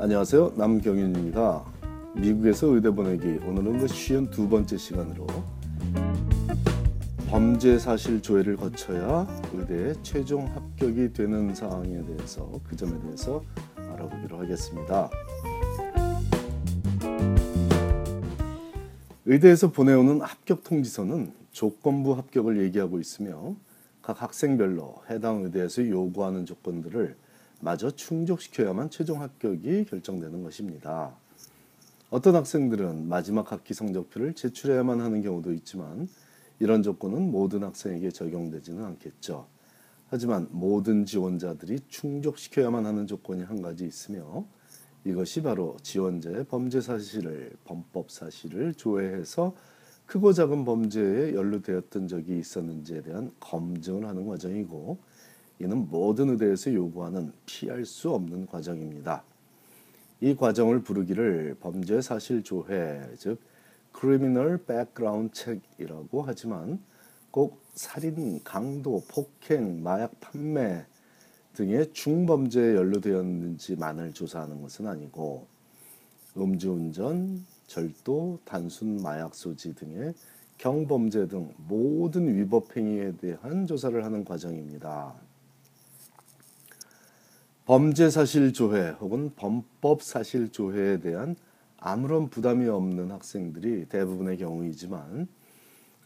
안녕하세요. 남경윤입니다. 미국에서 의대 보내기 오늘은 그 쉬운 두 번째 시간으로 범죄 사실 조회를 거쳐야 의대에 최종 합격이 되는 상황에 대해서 그 점에 대해서 알아보기로 하겠습니다. 의대에서 보내오는 합격 통지서는 조건부 합격을 얘기하고 있으며 각 학생별로 해당 의대에서 요구하는 조건들을 마저 충족시켜야만 최종 합격이 결정되는 것입니다. 어떤 학생들은 마지막 학기 성적표를 제출해야만 하는 경우도 있지만 이런 조건은 모든 학생에게 적용되지는 않겠죠. 하지만 모든 지원자들이 충족시켜야만 하는 조건이 한 가지 있으며 이것이 바로 지원자의 범죄 사실을 범법 사실을 조회해서 크고 작은 범죄에 연루되었던 적이 있었는지에 대한 검증을 하는 과정이고 이는 모든 의대에서 요구하는 피할 수 없는 과정입니다. 이 과정을 부르기를 범죄 사실 조회 즉 criminal background check이라고 하지만 꼭 살인, 강도, 폭행, 마약 판매 등의 중범죄에 연루되었는지만을 조사하는 것은 아니고 음주운전, 절도, 단순 마약 소지 등의 경범죄 등 모든 위법 행위에 대한 조사를 하는 과정입니다. 범죄 사실 조회 혹은 범법 사실 조회에 대한 아무런 부담이 없는 학생들이 대부분의 경우이지만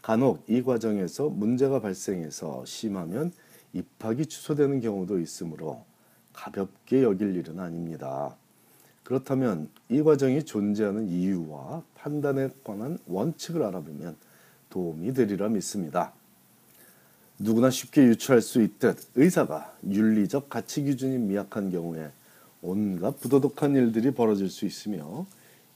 간혹 이 과정에서 문제가 발생해서 심하면 입학이 취소되는 경우도 있으므로 가볍게 여길 일은 아닙니다. 그렇다면 이 과정이 존재하는 이유와 판단에 관한 원칙을 알아보면 도움이 되리라 믿습니다. 누구나 쉽게 유추할 수 있듯 의사가 윤리적 가치 기준이 미약한 경우에 온갖 부도덕한 일들이 벌어질 수 있으며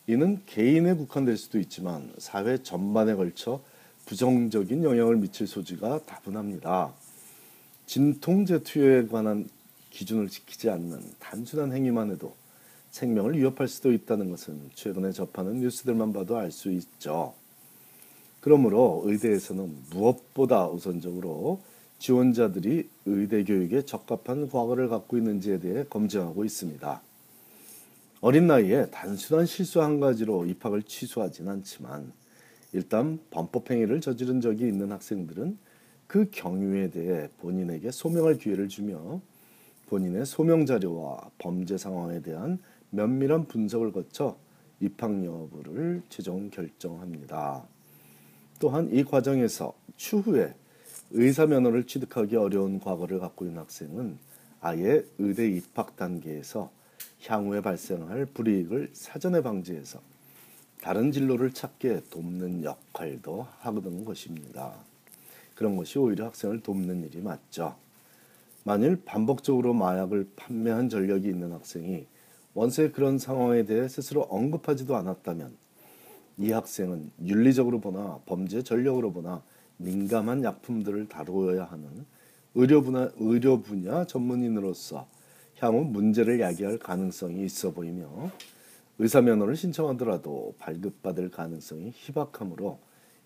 이는 개인에 국한될 수도 있지만 사회 전반에 걸쳐 부정적인 영향을 미칠 소지가 다분합니다. 진통제 투여에 관한 기준을 지키지 않는 단순한 행위만 해도 생명을 위협할 수도 있다는 것은 최근에 접하는 뉴스들만 봐도 알 수 있죠. 그러므로 의대에서는 무엇보다 우선적으로 지원자들이 의대 교육에 적합한 과거를 갖고 있는지에 대해 검증하고 있습니다. 어린 나이에 단순한 실수 한 가지로 입학을 취소하진 않지만 일단 범법 행위를 저지른 적이 있는 학생들은 그 경위에 대해 본인에게 소명할 기회를 주며 본인의 소명 자료와 범죄 상황에 대한 면밀한 분석을 거쳐 입학 여부를 최종 결정합니다. 또한 이 과정에서 추후에 의사 면허를 취득하기 어려운 과거를 갖고 있는 학생은 아예 의대 입학 단계에서 향후에 발생할 불이익을 사전에 방지해서 다른 진로를 찾게 돕는 역할도 하는 것입니다. 그런 것이 오히려 학생을 돕는 일이 맞죠. 만일 반복적으로 마약을 판매한 전력이 있는 학생이 원서의 그런 상황에 대해 스스로 언급하지도 않았다면 이 학생은 윤리적으로 보나 범죄 전력으로 보나 민감한 약품들을 다루어야 하는 의료 분야, 의료 분야 전문인으로서 향후 문제를 야기할 가능성이 있어 보이며 의사 면허를 신청하더라도 발급받을 가능성이 희박하므로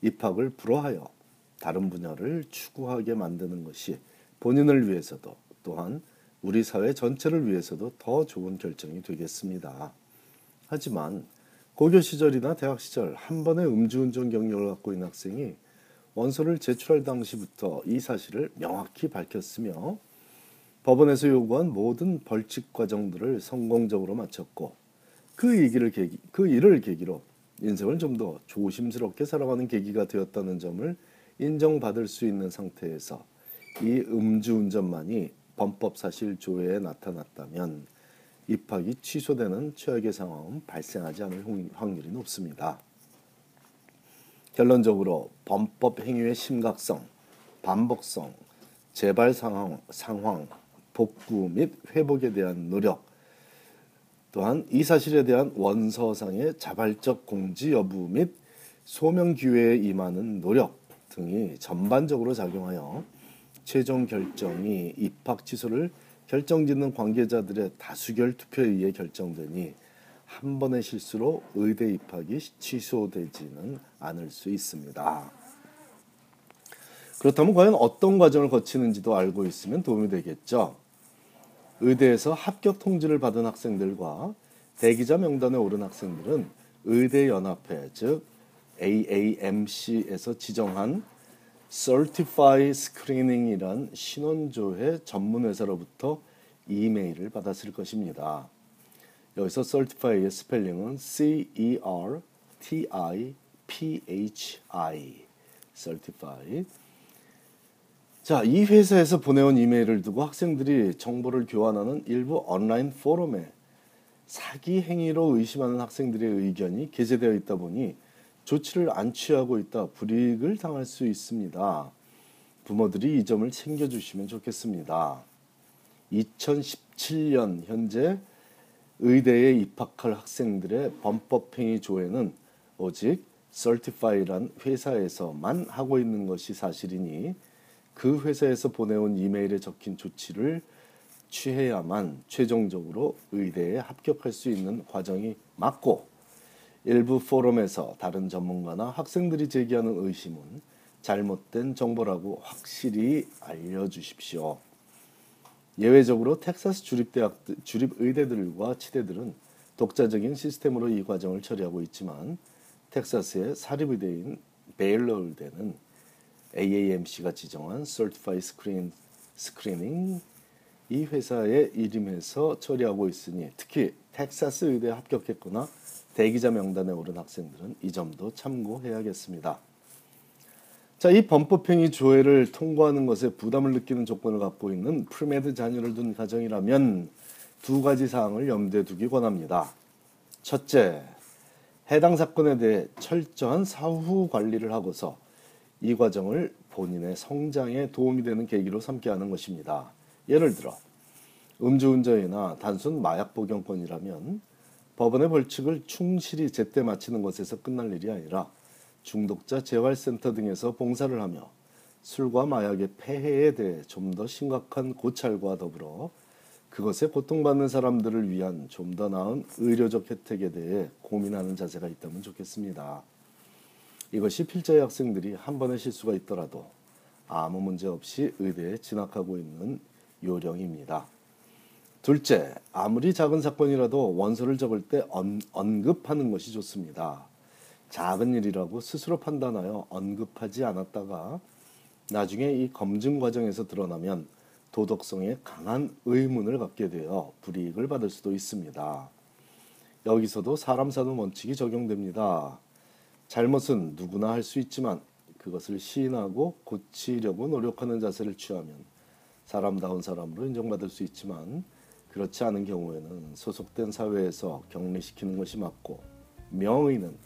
입학을 불허하여 다른 분야를 추구하게 만드는 것이 본인을 위해서도 또한 우리 사회 전체를 위해서도 더 좋은 결정이 되겠습니다. 하지만 고교 시절이나 대학 시절 한 번의 음주운전 경력을 갖고 있는 학생이 원서를 제출할 당시부터 이 사실을 명확히 밝혔으며 법원에서 요구한 모든 벌칙 과정들을 성공적으로 마쳤고 그 얘기를 계기, 그 일을 계기로 인생을 좀 더 조심스럽게 살아가는 계기가 되었다는 점을 인정받을 수 있는 상태에서 이 음주운전만이 범법 사실 조회에 나타났다면 입학이 취소되는 최악의 상황은 발생하지 않을 확률이 높습니다. 결론적으로 범법 행위의 심각성, 반복성, 재발 상황, 상황, 복구 및 회복에 대한 노력, 또한 이 사실에 대한 원서상의 자발적 공지 여부 및 소명 기회에 임하는 노력 등이 전반적으로 작용하여 최종 결정이 입학 취소를 결정짓는 관계자들의 다수결 투표에 의해 결정되니 한 번의 실수로 의대 입학이 취소되지는 않을 수 있습니다. 그렇다면 과연 어떤 과정을 거치는지도 알고 있으면 도움이 되겠죠. 의대에서 합격 통지를 받은 학생들과 대기자 명단에 오른 학생들은 의대연합회 즉 AAMC에서 지정한 Certify Screening이란 신원조회 전문 회사로부터 이메일을 받았을 것입니다. 여기서 Certify의 스펠링은 C E R T I P H I Certify 자, 이 회사에서 보내온 이메일을 두고 학생들이 정보를 교환하는 일부 온라인 포럼에 사기 행위로 의심하는 학생들의 의견이 게재되어 있다 보니 조치를 안 취하고 있다 불이익을 당할 수 있습니다. 부모들이 이 점을 챙겨주시면 좋겠습니다. 2017년 현재 의대에 입학할 학생들의 범법행위 조회는 오직 Certify란 회사에서만 하고 있는 것이 사실이니 그 회사에서 보내온 이메일에 적힌 조치를 취해야만 최종적으로 의대에 합격할 수 있는 과정이 맞고 일부 포럼에서 다른 전문가나 학생들이 제기하는 의심은 잘못된 정보라고 확실히 알려주십시오. 예외적으로 텍사스 주립대학 주립 의대들과 치대들은 독자적인 시스템으로 이 과정을 처리하고 있지만 텍사스의 사립 의대인 베일러 의대는 AAMC가 지정한 Certiphi Screen, Screening 이 회사의 이름에서 처리하고 있으니 특히 텍사스 의대에 합격했거나 대기자 명단에 오른 학생들은 이 점도 참고해야겠습니다. 자, 이 범법행위 조회를 통과하는 것에 부담을 느끼는 조건을 갖고 있는 pre-med 자녀를 둔 가정이라면 두 가지 사항을 염두에 두기 권합니다. 첫째, 해당 사건에 대해 철저한 사후 관리를 하고서 이 과정을 본인의 성장에 도움이 되는 계기로 삼게 하는 것입니다. 예를 들어 음주운전이나 단순 마약 복용권이라면 법원의 벌칙을 충실히 제때 마치는 것에서 끝날 일이 아니라 중독자 재활센터 등에서 봉사를 하며 술과 마약의 폐해에 대해 좀 더 심각한 고찰과 더불어 그것에 고통받는 사람들을 위한 좀 더 나은 의료적 혜택에 대해 고민하는 자세가 있다면 좋겠습니다. 이것이 필자의 학생들이 한 번의 실수가 있더라도 아무 문제 없이 의대에 진학하고 있는 요령입니다. 둘째, 아무리 작은 사건이라도 원서를 적을 때 언, 언급하는 것이 좋습니다. 작은 일이라고 스스로 판단하여 언급하지 않았다가 나중에 이 검증 과정에서 드러나면 도덕성에 강한 의문을 갖게 되어 불이익을 받을 수도 있습니다. 여기서도 사람 사는 원칙이 적용됩니다. 잘못은 누구나 할 수 있지만 그것을 시인하고 고치려고 노력하는 자세를 취하면 사람다운 사람으로 인정받을 수 있지만 그렇지 않은 경우에는 소속된 사회에서 격리시키는 것이 맞고 명의는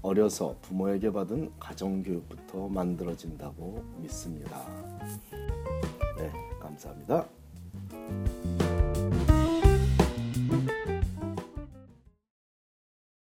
어려서 부모에게 받은 가정교육부터 만들어진다고 믿습니다. 네, 감사합니다.